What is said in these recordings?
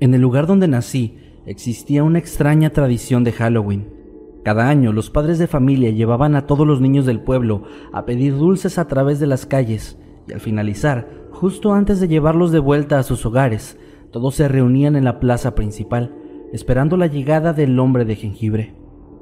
En el lugar donde nací existía una extraña tradición de Halloween. Cada año los padres de familia llevaban a todos los niños del pueblo a pedir dulces a través de las calles y al finalizar, justo antes de llevarlos de vuelta a sus hogares, todos se reunían en la plaza principal, esperando la llegada del hombre de jengibre.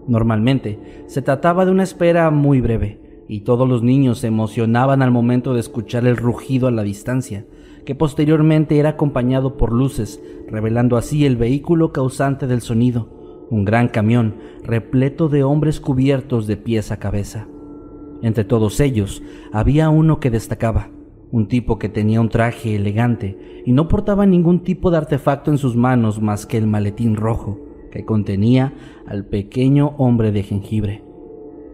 Normalmente se trataba de una espera muy breve, y todos los niños se emocionaban al momento de escuchar el rugido a la distancia, que posteriormente era acompañado por luces, revelando así el vehículo causante del sonido, un gran camión repleto de hombres cubiertos de pies a cabeza. Entre todos ellos había uno que destacaba, un tipo que tenía un traje elegante y no portaba ningún tipo de artefacto en sus manos más que el maletín rojo que contenía al pequeño hombre de jengibre.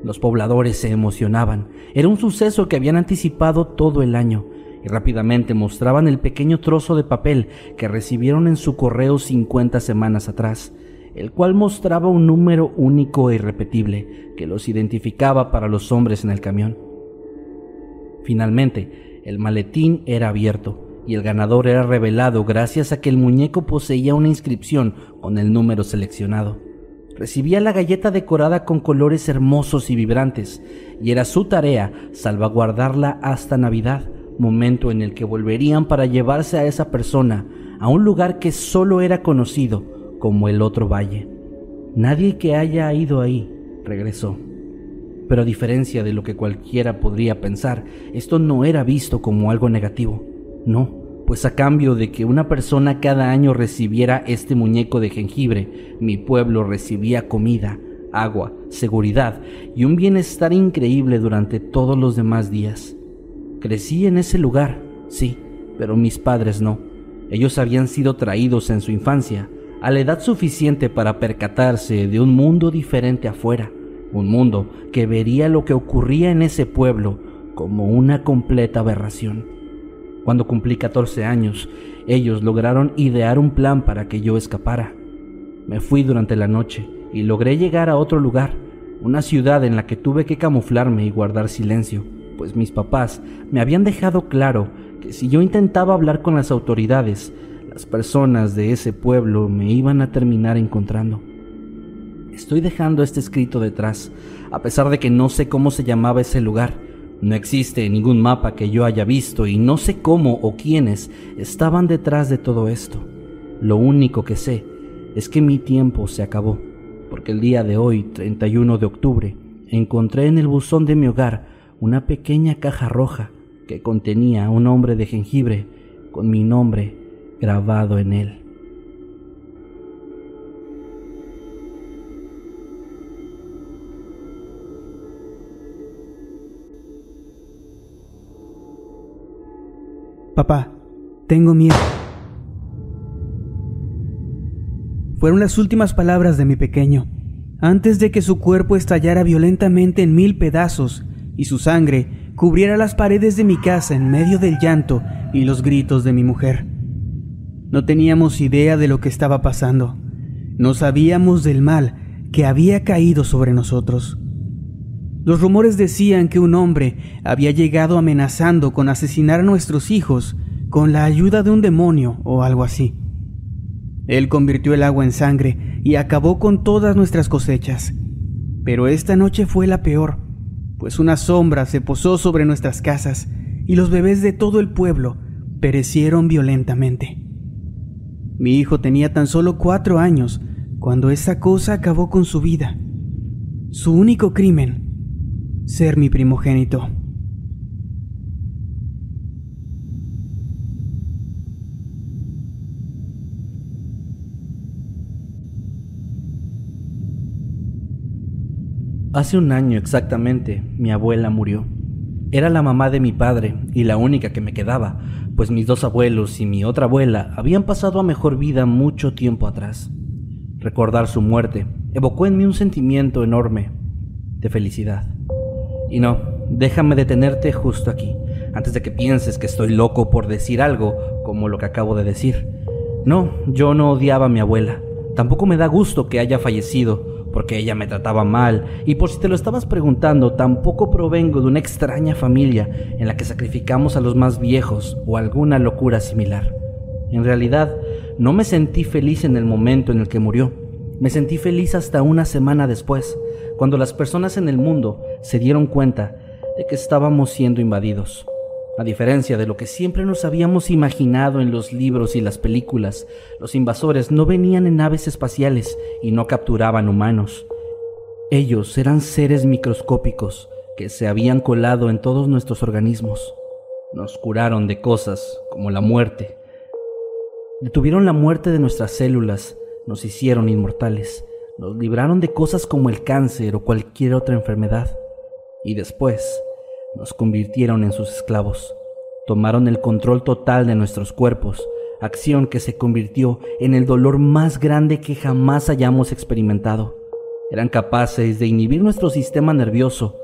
Los pobladores se emocionaban, era un suceso que habían anticipado todo el año y rápidamente mostraban el pequeño trozo de papel que recibieron en su correo 50 semanas atrás, el cual mostraba un número único e irrepetible que los identificaba para los hombres en el camión. Finalmente, el maletín era abierto y el ganador era revelado gracias a que el muñeco poseía una inscripción con el número seleccionado. Recibía la galleta decorada con colores hermosos y vibrantes, y era su tarea salvaguardarla hasta Navidad, momento en el que volverían para llevarse a esa persona a un lugar que solo era conocido como el otro valle. Nadie que haya ido ahí regresó. Pero a diferencia de lo que cualquiera podría pensar, esto no era visto como algo negativo. No, pues a cambio de que una persona cada año recibiera este muñeco de jengibre, mi pueblo recibía comida, agua, seguridad y un bienestar increíble durante todos los demás días. Crecí en ese lugar, sí, pero mis padres no. Ellos habían sido traídos en su infancia, a la edad suficiente para percatarse de un mundo diferente afuera, un mundo que vería lo que ocurría en ese pueblo como una completa aberración. Cuando cumplí 14 años, ellos lograron idear un plan para que yo escapara. Me fui durante la noche y logré llegar a otro lugar, una ciudad en la que tuve que camuflarme y guardar silencio, pues mis papás me habían dejado claro que si yo intentaba hablar con las autoridades, las personas de ese pueblo me iban a terminar encontrando. Estoy dejando este escrito detrás, a pesar de que no sé cómo se llamaba ese lugar. No existe ningún mapa que yo haya visto y no sé cómo o quiénes estaban detrás de todo esto. Lo único que sé es que mi tiempo se acabó, porque el día de hoy, 31 de octubre, encontré en el buzón de mi hogar una pequeña caja roja que contenía un hombre de jengibre con mi nombre grabado en él. Papá, tengo miedo. Fueron las últimas palabras de mi pequeño, antes de que su cuerpo estallara violentamente en mil pedazos y su sangre cubriera las paredes de mi casa en medio del llanto y los gritos de mi mujer. No teníamos idea de lo que estaba pasando. No sabíamos del mal que había caído sobre nosotros. Los rumores decían que un hombre había llegado amenazando con asesinar a nuestros hijos con la ayuda de un demonio o algo así. Él convirtió el agua en sangre y acabó con todas nuestras cosechas. Pero esta noche fue la peor, pues una sombra se posó sobre nuestras casas y los bebés de todo el pueblo perecieron violentamente. Mi hijo tenía tan solo cuatro años cuando esa cosa acabó con su vida. Su único crimen, ser mi primogénito. Hace un año exactamente, mi abuela murió. Era la mamá de mi padre y la única que me quedaba, pues mis dos abuelos y mi otra abuela habían pasado a mejor vida mucho tiempo atrás. Recordar su muerte evocó en mí un sentimiento enorme de felicidad. Y no, déjame detenerte justo aquí, antes de que pienses que estoy loco por decir algo como lo que acabo de decir. No, yo no odiaba a mi abuela. Tampoco me da gusto que haya fallecido, porque ella me trataba mal, y por si te lo estabas preguntando, tampoco provengo de una extraña familia en la que sacrificamos a los más viejos o alguna locura similar. En realidad, no me sentí feliz en el momento en el que murió. Me sentí feliz hasta una semana después, cuando las personas en el mundo se dieron cuenta de que estábamos siendo invadidos. A diferencia de lo que siempre nos habíamos imaginado en los libros y las películas, los invasores no venían en naves espaciales y no capturaban humanos. Ellos eran seres microscópicos que se habían colado en todos nuestros organismos. Nos curaron de cosas como la muerte. Detuvieron la muerte de nuestras células, nos hicieron inmortales, nos libraron de cosas como el cáncer o cualquier otra enfermedad. Y después, nos convirtieron en sus esclavos. Tomaron el control total de nuestros cuerpos, acción que se convirtió en el dolor más grande que jamás hayamos experimentado. Eran capaces de inhibir nuestro sistema nervioso,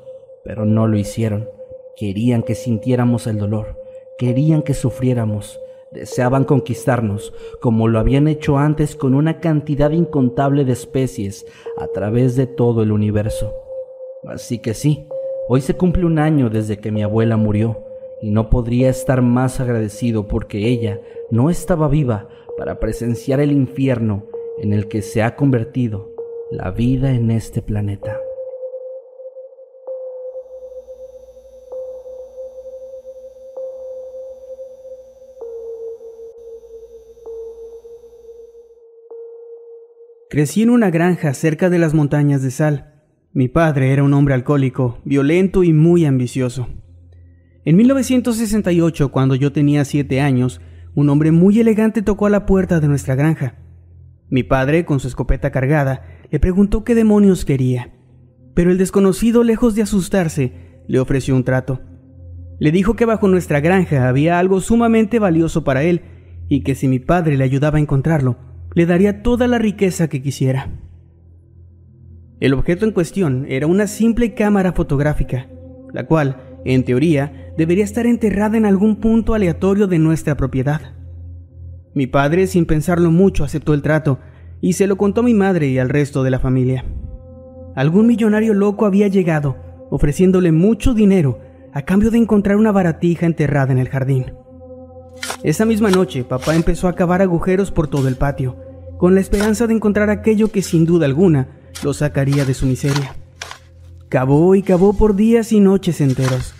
pero no lo hicieron. Querían que sintiéramos el dolor, querían que sufriéramos, deseaban conquistarnos, como lo habían hecho antes con una cantidad incontable de especies a través de todo el universo. Así que sí, Hoy se cumple un año desde que mi abuela murió y no podría estar más agradecido porque ella no estaba viva para presenciar el infierno en el que se ha convertido la vida en este planeta. Crecí en una granja cerca de las montañas de sal. Mi padre era un hombre alcohólico, violento y muy ambicioso. En 1968, cuando yo tenía siete años, un hombre muy elegante tocó a la puerta de nuestra granja. Mi padre, con su escopeta cargada, le preguntó qué demonios quería, pero el desconocido, lejos de asustarse, le ofreció un trato. Le dijo que bajo nuestra granja había algo sumamente valioso para él y que si mi padre le ayudaba a encontrarlo, le daría toda la riqueza que quisiera. El objeto en cuestión era una simple cámara fotográfica, la cual, en teoría, debería estar enterrada en algún punto aleatorio de nuestra propiedad. Mi padre, sin pensarlo mucho, aceptó el trato y se lo contó a mi madre y al resto de la familia. Algún millonario loco había llegado, ofreciéndole mucho dinero a cambio de encontrar una baratija enterrada en el jardín. Esa misma noche, papá empezó a cavar agujeros por todo el patio, con la esperanza de encontrar aquello que sin duda alguna lo sacaría de su miseria. Cavó y cavó por días y noches enteros.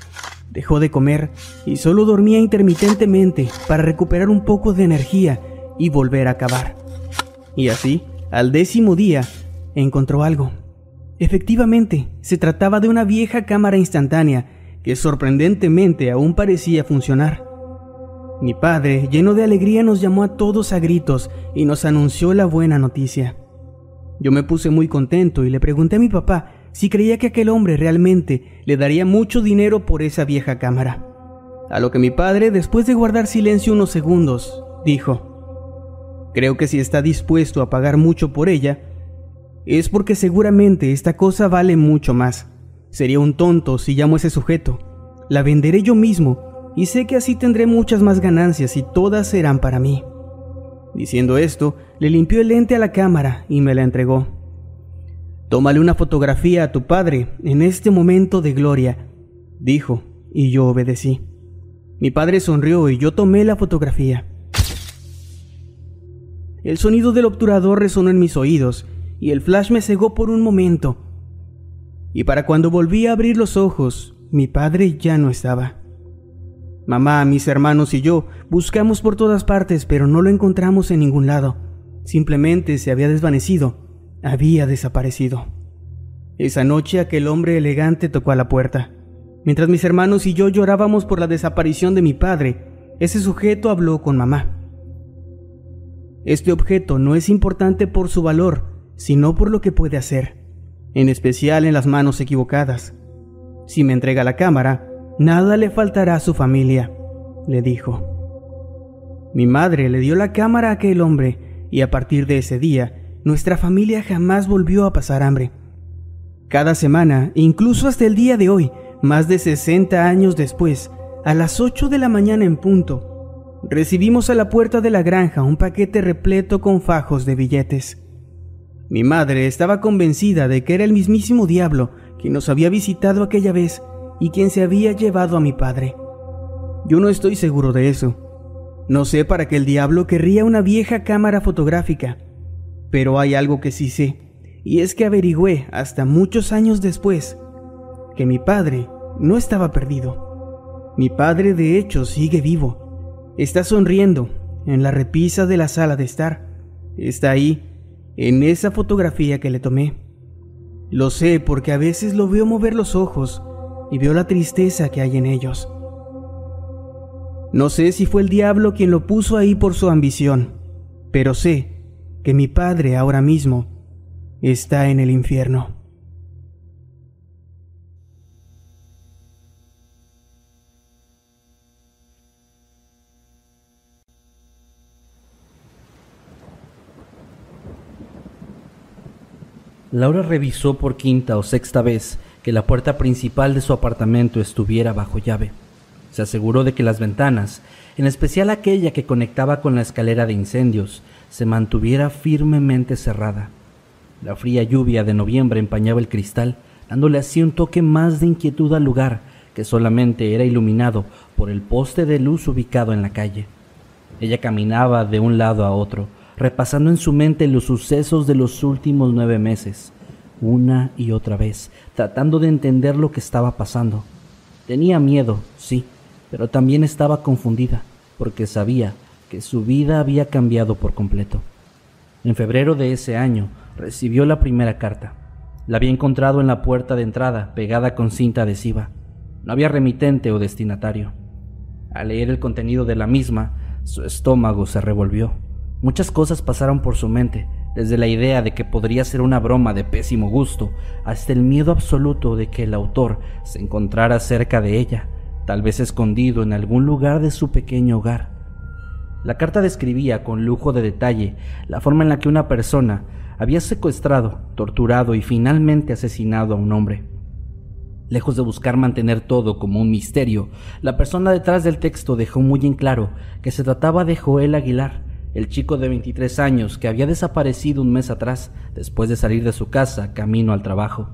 Dejó de comer y solo dormía intermitentemente para recuperar un poco de energía y volver a cavar. Y así, al décimo día, encontró algo. Efectivamente, se trataba de una vieja cámara instantánea que sorprendentemente aún parecía funcionar. Mi padre, lleno de alegría, nos llamó a todos a gritos y nos anunció la buena noticia. Yo me puse muy contento y le pregunté a mi papá si creía que aquel hombre realmente le daría mucho dinero por esa vieja cámara. A lo que mi padre, después de guardar silencio unos segundos, dijo, Creo que si está dispuesto a pagar mucho por ella, es porque seguramente esta cosa vale mucho más. Sería un tonto si llamo a ese sujeto. La venderé yo mismo y sé que así tendré muchas más ganancias y todas serán para mí. Diciendo esto, le limpió el lente a la cámara y me la entregó. Tómale una fotografía a tu padre en este momento de gloria, dijo, y yo obedecí. Mi padre sonrió y yo tomé la fotografía. El sonido del obturador resonó en mis oídos y el flash me cegó por un momento. Y para cuando volví a abrir los ojos, mi padre ya no estaba. Mamá, mis hermanos y yo buscamos por todas partes, pero no lo encontramos en ningún lado. Simplemente se había desvanecido, había desaparecido. Esa noche aquel hombre elegante tocó a la puerta. Mientras mis hermanos y yo llorábamos por la desaparición de mi padre, ese sujeto habló con mamá. Este objeto no es importante por su valor, sino por lo que puede hacer, en especial en las manos equivocadas. Si me entrega la cámara, nada le faltará a su familia, le dijo. Mi madre le dio la cámara a aquel hombre y a partir de ese día, nuestra familia jamás volvió a pasar hambre. Cada semana, incluso hasta el día de hoy, más de 60 años después, a las 8 de la mañana en punto, recibimos a la puerta de la granja un paquete repleto con fajos de billetes. Mi madre estaba convencida de que era el mismísimo diablo quien nos había visitado aquella vez y quien se había llevado a mi padre. Yo no estoy seguro de eso. No sé para qué el diablo querría una vieja cámara fotográfica, pero hay algo que sí sé, y es que averigüé hasta muchos años después que mi padre no estaba perdido. Mi padre de hecho sigue vivo. Está sonriendo en la repisa de la sala de estar. Está ahí en esa fotografía que le tomé. Lo sé porque a veces lo veo mover los ojos y veo la tristeza que hay en ellos. No sé si fue el diablo quien lo puso ahí por su ambición, pero sé que mi padre ahora mismo está en el infierno. Laura revisó por quinta o sexta vez que la puerta principal de su apartamento estuviera bajo llave. Se aseguró de que las ventanas, en especial aquella que conectaba con la escalera de incendios, se mantuviera firmemente cerrada. La fría lluvia de noviembre empañaba el cristal, dándole así un toque más de inquietud al lugar, que solamente era iluminado por el poste de luz ubicado en la calle. Ella caminaba de un lado a otro, repasando en su mente los sucesos de los últimos nueve meses, una y otra vez, tratando de entender lo que estaba pasando. Tenía miedo, sí, pero también estaba confundida, porque sabía que su vida había cambiado por completo. En febrero de ese año recibió la primera carta. La había encontrado en la puerta de entrada, pegada con cinta adhesiva. No había remitente o destinatario. Al leer el contenido de la misma, su estómago se revolvió. Muchas cosas pasaron por su mente, desde la idea de que podría ser una broma de pésimo gusto, hasta el miedo absoluto de que el autor se encontrara cerca de ella, tal vez escondido en algún lugar de su pequeño hogar. La carta describía con lujo de detalle la forma en la que una persona había secuestrado, torturado y finalmente asesinado a un hombre. Lejos de buscar mantener todo como un misterio, la persona detrás del texto dejó muy en claro que se trataba de Joel Aguilar, el chico de 23 años que había desaparecido un mes atrás después de salir de su casa camino al trabajo.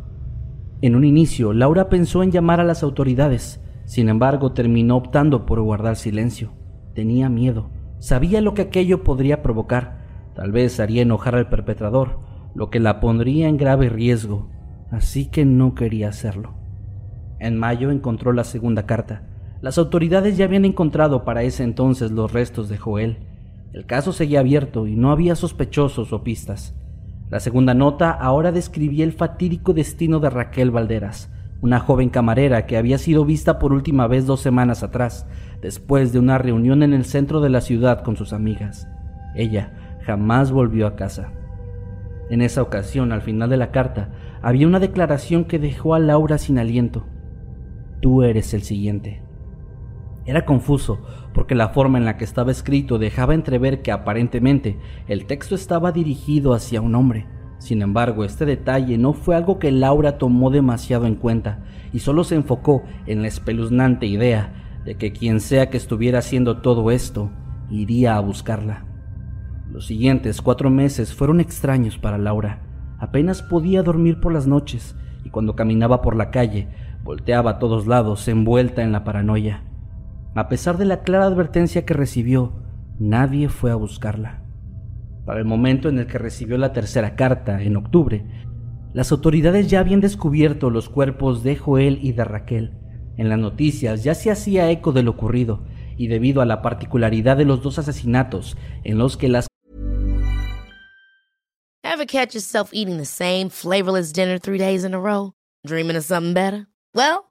En un inicio, Laura pensó en llamar a las autoridades, sin embargo terminó optando por guardar silencio. Tenía miedo, sabía lo que aquello podría provocar, tal vez haría enojar al perpetrador, lo que la pondría en grave riesgo, así que no quería hacerlo. En mayo encontró la segunda carta. Las autoridades ya habían encontrado para ese entonces los restos de Joel, el caso seguía abierto y no había sospechosos o pistas. La segunda nota ahora describía el fatídico destino de Raquel Valderas, una joven camarera que había sido vista por última vez dos semanas atrás, después de una reunión en el centro de la ciudad con sus amigas. Ella jamás volvió a casa. En esa ocasión, al final de la carta, había una declaración que dejó a Laura sin aliento. Tú eres el siguiente. Era confuso, porque la forma en la que estaba escrito dejaba entrever que aparentemente el texto estaba dirigido hacia un hombre. Sin embargo, este detalle no fue algo que Laura tomó demasiado en cuenta y solo se enfocó en la espeluznante idea de que quien sea que estuviera haciendo todo esto iría a buscarla. Los siguientes cuatro meses fueron extraños para Laura. Apenas podía dormir por las noches y cuando caminaba por la calle volteaba a todos lados envuelta en la paranoia. A pesar de la clara advertencia que recibió, nadie fue a buscarla. Para el momento en el que recibió la tercera carta, en octubre, las autoridades ya habían descubierto los cuerpos de Joel y de Raquel. En las noticias ya se hacía eco de lo ocurrido, y debido a la particularidad de los dos asesinatos en los que las Ever catch yourself eating the same flavorless dinner three days in a row? Dreaming of something better? Well,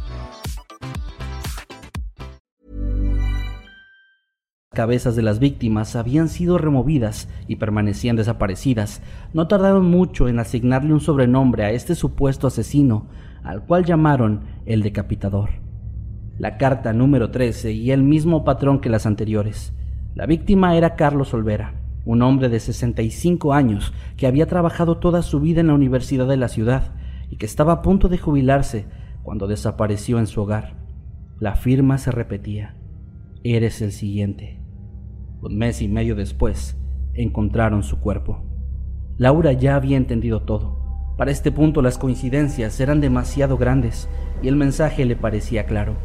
Cabezas de las víctimas habían sido removidas y permanecían desaparecidas, no tardaron mucho en asignarle un sobrenombre a este supuesto asesino, al cual llamaron el decapitador. La carta número 3 seguía el mismo patrón que las anteriores. La víctima era Carlos Olvera, un hombre de 65 años que había trabajado toda su vida en la universidad de la ciudad y que estaba a punto de jubilarse cuando desapareció en su hogar. La firma se repetía. Eres el siguiente. Un mes y medio después, encontraron su cuerpo. Laura ya había entendido todo. Para este punto las coincidencias eran demasiado grandes y el mensaje le parecía claro.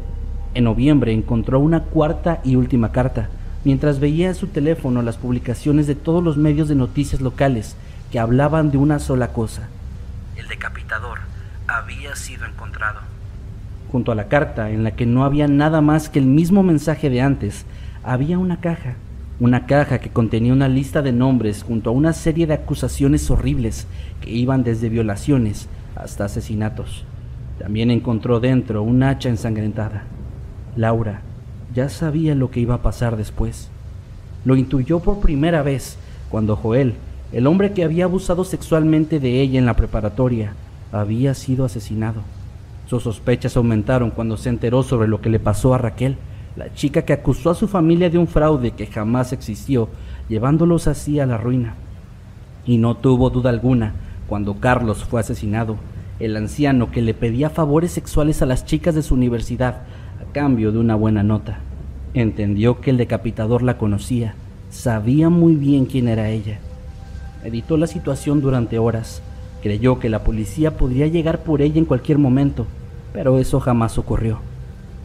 En noviembre encontró una cuarta y última carta, mientras veía en su teléfono las publicaciones de todos los medios de noticias locales que hablaban de una sola cosa. El decapitador había sido encontrado. Junto a la carta, en la que no había nada más que el mismo mensaje de antes, había una caja una caja que contenía una lista de nombres junto a una serie de acusaciones horribles que iban desde violaciones hasta asesinatos. También encontró dentro un hacha ensangrentada. Laura ya sabía lo que iba a pasar después. Lo intuyó por primera vez cuando Joel, el hombre que había abusado sexualmente de ella en la preparatoria, había sido asesinado. Sus sospechas aumentaron cuando se enteró sobre lo que le pasó a Raquel la chica que acusó a su familia de un fraude que jamás existió, llevándolos así a la ruina. Y no tuvo duda alguna, cuando Carlos fue asesinado, el anciano que le pedía favores sexuales a las chicas de su universidad a cambio de una buena nota. Entendió que el decapitador la conocía, sabía muy bien quién era ella. Editó la situación durante horas, creyó que la policía podría llegar por ella en cualquier momento, pero eso jamás ocurrió.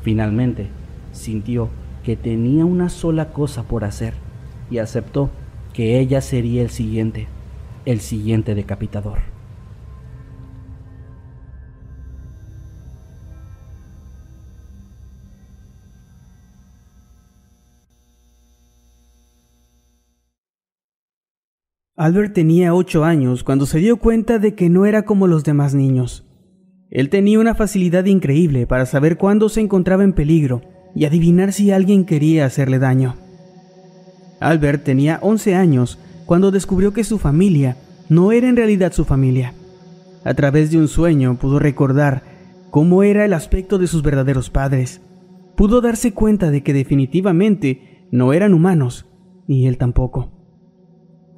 Finalmente, sintió que tenía una sola cosa por hacer y aceptó que ella sería el siguiente, el siguiente decapitador. Albert tenía ocho años cuando se dio cuenta de que no era como los demás niños. Él tenía una facilidad increíble para saber cuándo se encontraba en peligro y adivinar si alguien quería hacerle daño. Albert tenía 11 años cuando descubrió que su familia no era en realidad su familia. A través de un sueño pudo recordar cómo era el aspecto de sus verdaderos padres. Pudo darse cuenta de que definitivamente no eran humanos, ni él tampoco.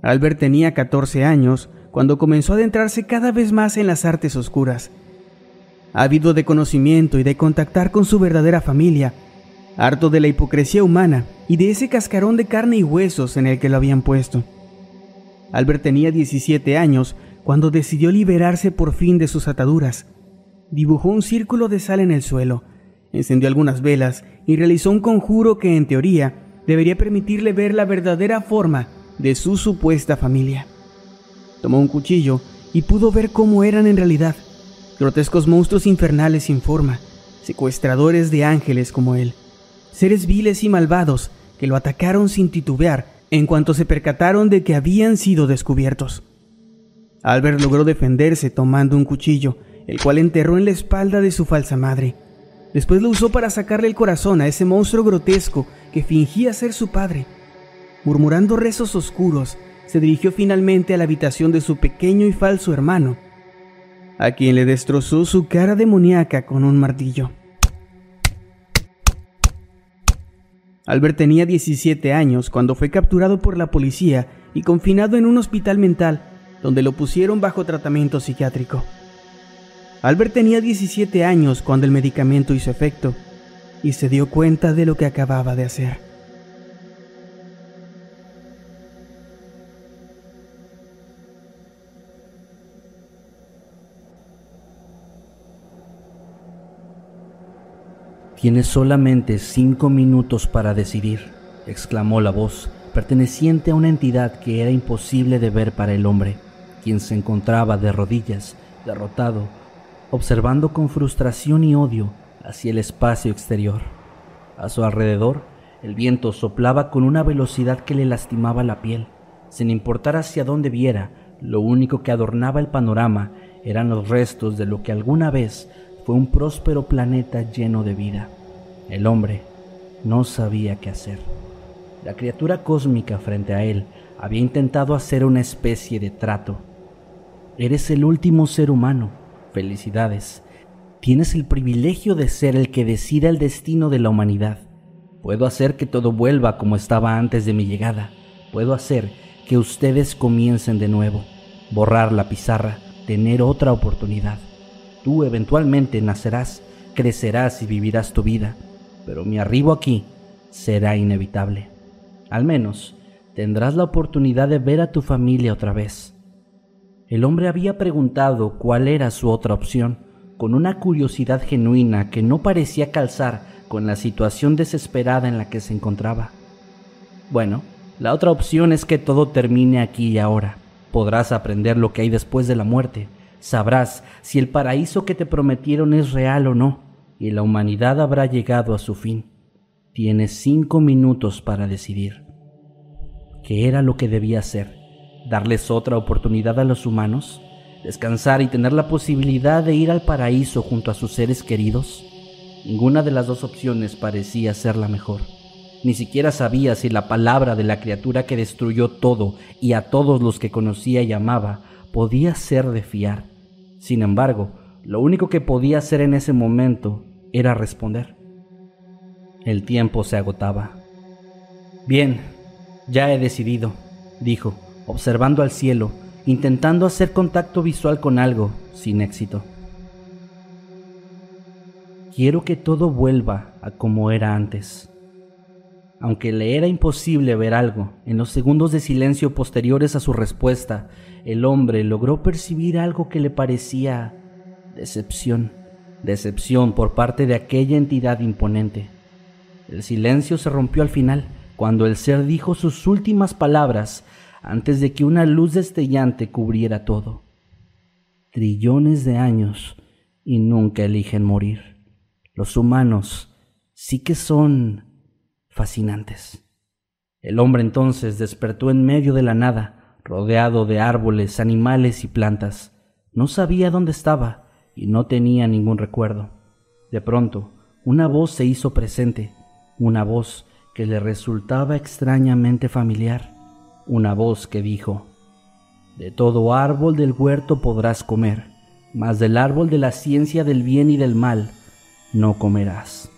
Albert tenía 14 años cuando comenzó a adentrarse cada vez más en las artes oscuras. Ávido de conocimiento y de contactar con su verdadera familia, harto de la hipocresía humana y de ese cascarón de carne y huesos en el que lo habían puesto. Albert tenía 17 años cuando decidió liberarse por fin de sus ataduras. Dibujó un círculo de sal en el suelo, encendió algunas velas y realizó un conjuro que en teoría debería permitirle ver la verdadera forma de su supuesta familia. Tomó un cuchillo y pudo ver cómo eran en realidad, grotescos monstruos infernales sin forma, secuestradores de ángeles como él seres viles y malvados que lo atacaron sin titubear en cuanto se percataron de que habían sido descubiertos. Albert logró defenderse tomando un cuchillo, el cual enterró en la espalda de su falsa madre. Después lo usó para sacarle el corazón a ese monstruo grotesco que fingía ser su padre. Murmurando rezos oscuros, se dirigió finalmente a la habitación de su pequeño y falso hermano, a quien le destrozó su cara demoníaca con un martillo. Albert tenía 17 años cuando fue capturado por la policía y confinado en un hospital mental donde lo pusieron bajo tratamiento psiquiátrico. Albert tenía 17 años cuando el medicamento hizo efecto y se dio cuenta de lo que acababa de hacer. Tienes solamente cinco minutos para decidir, exclamó la voz, perteneciente a una entidad que era imposible de ver para el hombre, quien se encontraba de rodillas, derrotado, observando con frustración y odio hacia el espacio exterior. A su alrededor, el viento soplaba con una velocidad que le lastimaba la piel. Sin importar hacia dónde viera, lo único que adornaba el panorama eran los restos de lo que alguna vez fue un próspero planeta lleno de vida. El hombre no sabía qué hacer. La criatura cósmica frente a él había intentado hacer una especie de trato. Eres el último ser humano. Felicidades. Tienes el privilegio de ser el que decida el destino de la humanidad. Puedo hacer que todo vuelva como estaba antes de mi llegada. Puedo hacer que ustedes comiencen de nuevo. Borrar la pizarra, tener otra oportunidad. Tú eventualmente nacerás, crecerás y vivirás tu vida, pero mi arribo aquí será inevitable. Al menos tendrás la oportunidad de ver a tu familia otra vez. El hombre había preguntado cuál era su otra opción, con una curiosidad genuina que no parecía calzar con la situación desesperada en la que se encontraba. Bueno, la otra opción es que todo termine aquí y ahora. Podrás aprender lo que hay después de la muerte, Sabrás si el paraíso que te prometieron es real o no, y la humanidad habrá llegado a su fin. Tienes cinco minutos para decidir. ¿Qué era lo que debía hacer? ¿Darles otra oportunidad a los humanos? ¿Descansar y tener la posibilidad de ir al paraíso junto a sus seres queridos? Ninguna de las dos opciones parecía ser la mejor. Ni siquiera sabía si la palabra de la criatura que destruyó todo y a todos los que conocía y amaba podía ser de fiar. Sin embargo, lo único que podía hacer en ese momento era responder. El tiempo se agotaba. Bien, ya he decidido, dijo, observando al cielo, intentando hacer contacto visual con algo, sin éxito. Quiero que todo vuelva a como era antes. Aunque le era imposible ver algo, en los segundos de silencio posteriores a su respuesta, el hombre logró percibir algo que le parecía decepción, decepción por parte de aquella entidad imponente. El silencio se rompió al final, cuando el ser dijo sus últimas palabras antes de que una luz destellante cubriera todo. Trillones de años y nunca eligen morir. Los humanos sí que son fascinantes. El hombre entonces despertó en medio de la nada, rodeado de árboles, animales y plantas. No sabía dónde estaba y no tenía ningún recuerdo. De pronto, una voz se hizo presente, una voz que le resultaba extrañamente familiar, una voz que dijo, De todo árbol del huerto podrás comer, mas del árbol de la ciencia del bien y del mal no comerás.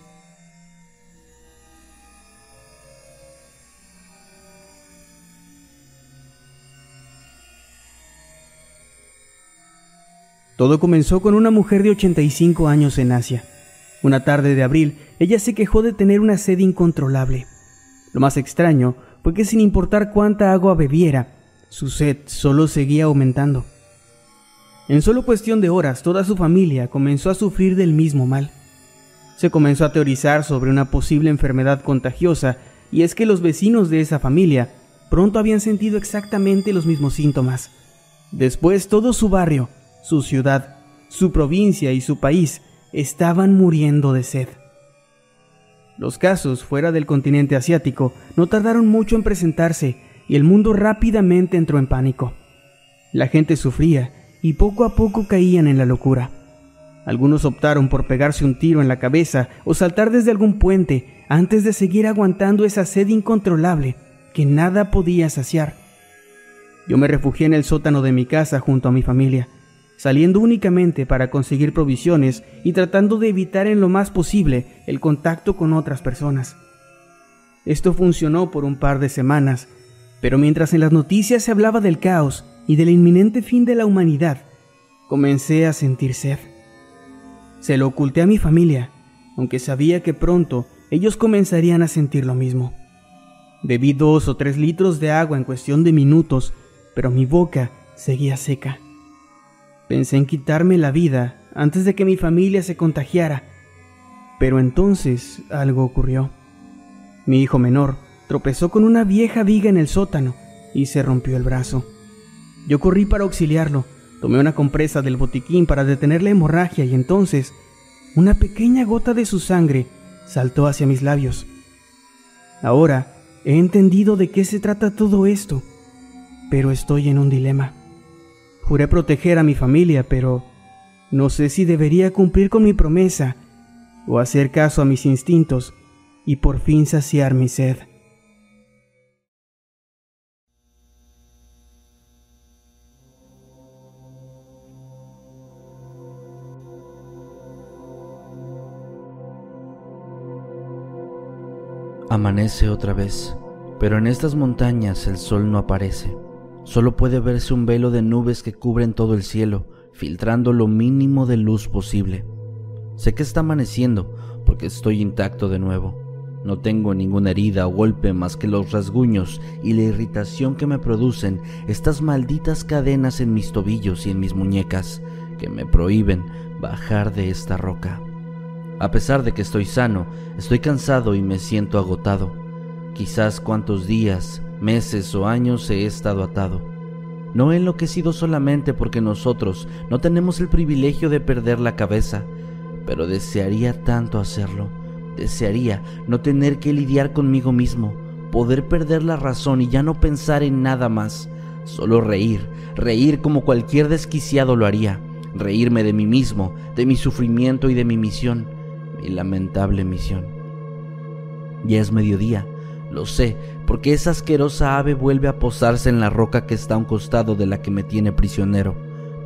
Todo comenzó con una mujer de 85 años en Asia. Una tarde de abril, ella se quejó de tener una sed incontrolable. Lo más extraño fue que sin importar cuánta agua bebiera, su sed solo seguía aumentando. En solo cuestión de horas, toda su familia comenzó a sufrir del mismo mal. Se comenzó a teorizar sobre una posible enfermedad contagiosa, y es que los vecinos de esa familia pronto habían sentido exactamente los mismos síntomas. Después todo su barrio su ciudad, su provincia y su país estaban muriendo de sed. Los casos fuera del continente asiático no tardaron mucho en presentarse y el mundo rápidamente entró en pánico. La gente sufría y poco a poco caían en la locura. Algunos optaron por pegarse un tiro en la cabeza o saltar desde algún puente antes de seguir aguantando esa sed incontrolable que nada podía saciar. Yo me refugié en el sótano de mi casa junto a mi familia saliendo únicamente para conseguir provisiones y tratando de evitar en lo más posible el contacto con otras personas. Esto funcionó por un par de semanas, pero mientras en las noticias se hablaba del caos y del inminente fin de la humanidad, comencé a sentir sed. Se lo oculté a mi familia, aunque sabía que pronto ellos comenzarían a sentir lo mismo. Bebí dos o tres litros de agua en cuestión de minutos, pero mi boca seguía seca. Pensé en quitarme la vida antes de que mi familia se contagiara, pero entonces algo ocurrió. Mi hijo menor tropezó con una vieja viga en el sótano y se rompió el brazo. Yo corrí para auxiliarlo, tomé una compresa del botiquín para detener la hemorragia y entonces una pequeña gota de su sangre saltó hacia mis labios. Ahora he entendido de qué se trata todo esto, pero estoy en un dilema. Juré proteger a mi familia, pero no sé si debería cumplir con mi promesa o hacer caso a mis instintos y por fin saciar mi sed. Amanece otra vez, pero en estas montañas el sol no aparece. Solo puede verse un velo de nubes que cubren todo el cielo, filtrando lo mínimo de luz posible. Sé que está amaneciendo porque estoy intacto de nuevo. No tengo ninguna herida o golpe más que los rasguños y la irritación que me producen estas malditas cadenas en mis tobillos y en mis muñecas que me prohíben bajar de esta roca. A pesar de que estoy sano, estoy cansado y me siento agotado. Quizás cuántos días, meses o años he estado atado. No he enloquecido solamente porque nosotros no tenemos el privilegio de perder la cabeza, pero desearía tanto hacerlo. Desearía no tener que lidiar conmigo mismo, poder perder la razón y ya no pensar en nada más, solo reír, reír como cualquier desquiciado lo haría, reírme de mí mismo, de mi sufrimiento y de mi misión mi lamentable misión. Ya es mediodía, lo sé, porque esa asquerosa ave vuelve a posarse en la roca que está a un costado de la que me tiene prisionero.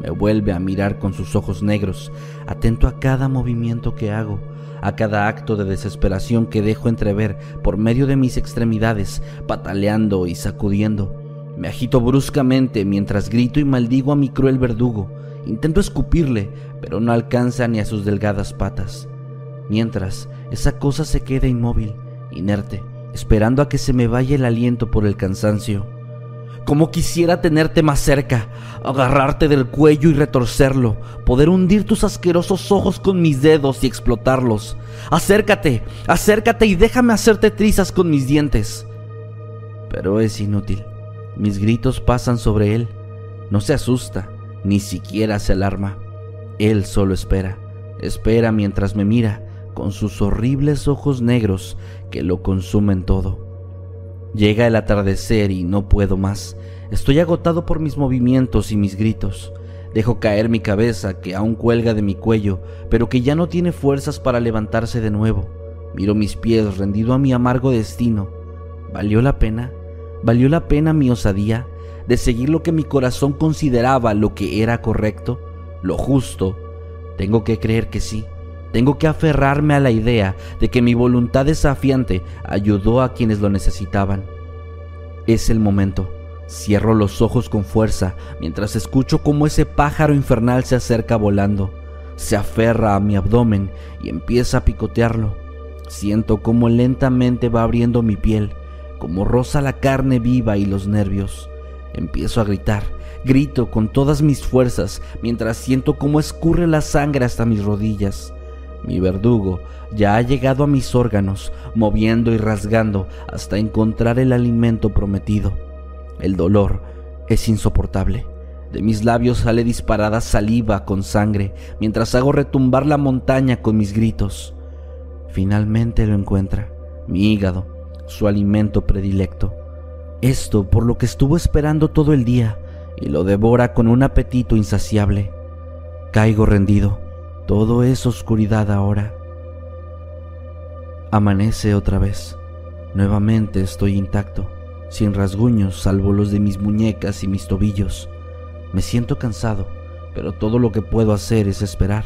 Me vuelve a mirar con sus ojos negros, atento a cada movimiento que hago, a cada acto de desesperación que dejo entrever por medio de mis extremidades, pataleando y sacudiendo. Me agito bruscamente mientras grito y maldigo a mi cruel verdugo. Intento escupirle, pero no alcanza ni a sus delgadas patas mientras esa cosa se queda inmóvil, inerte, esperando a que se me vaya el aliento por el cansancio. Como quisiera tenerte más cerca, agarrarte del cuello y retorcerlo, poder hundir tus asquerosos ojos con mis dedos y explotarlos. Acércate, acércate y déjame hacerte trizas con mis dientes. Pero es inútil. Mis gritos pasan sobre él. No se asusta, ni siquiera se alarma. Él solo espera. Espera mientras me mira, con sus horribles ojos negros que lo consumen todo. Llega el atardecer y no puedo más. Estoy agotado por mis movimientos y mis gritos. Dejo caer mi cabeza que aún cuelga de mi cuello, pero que ya no tiene fuerzas para levantarse de nuevo. Miro mis pies rendido a mi amargo destino. ¿Valió la pena? ¿Valió la pena mi osadía de seguir lo que mi corazón consideraba lo que era correcto, lo justo? Tengo que creer que sí. Tengo que aferrarme a la idea de que mi voluntad desafiante ayudó a quienes lo necesitaban. Es el momento. Cierro los ojos con fuerza mientras escucho cómo ese pájaro infernal se acerca volando. Se aferra a mi abdomen y empieza a picotearlo. Siento cómo lentamente va abriendo mi piel, como roza la carne viva y los nervios. Empiezo a gritar, grito con todas mis fuerzas mientras siento cómo escurre la sangre hasta mis rodillas. Mi verdugo ya ha llegado a mis órganos, moviendo y rasgando hasta encontrar el alimento prometido. El dolor es insoportable. De mis labios sale disparada saliva con sangre mientras hago retumbar la montaña con mis gritos. Finalmente lo encuentra, mi hígado, su alimento predilecto. Esto por lo que estuvo esperando todo el día y lo devora con un apetito insaciable. Caigo rendido todo es oscuridad ahora. Amanece otra vez. Nuevamente estoy intacto, sin rasguños salvo los de mis muñecas y mis tobillos. Me siento cansado, pero todo lo que puedo hacer es esperar,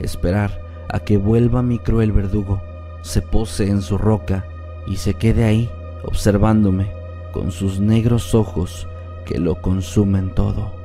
esperar a que vuelva mi cruel verdugo, se pose en su roca y se quede ahí observándome con sus negros ojos que lo consumen todo.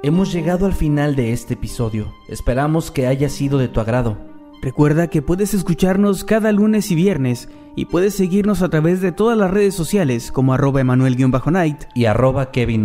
Hemos llegado al final de este episodio. Esperamos que haya sido de tu agrado. Recuerda que puedes escucharnos cada lunes y viernes y puedes seguirnos a través de todas las redes sociales como arroba emanuel-night y arroba Kevin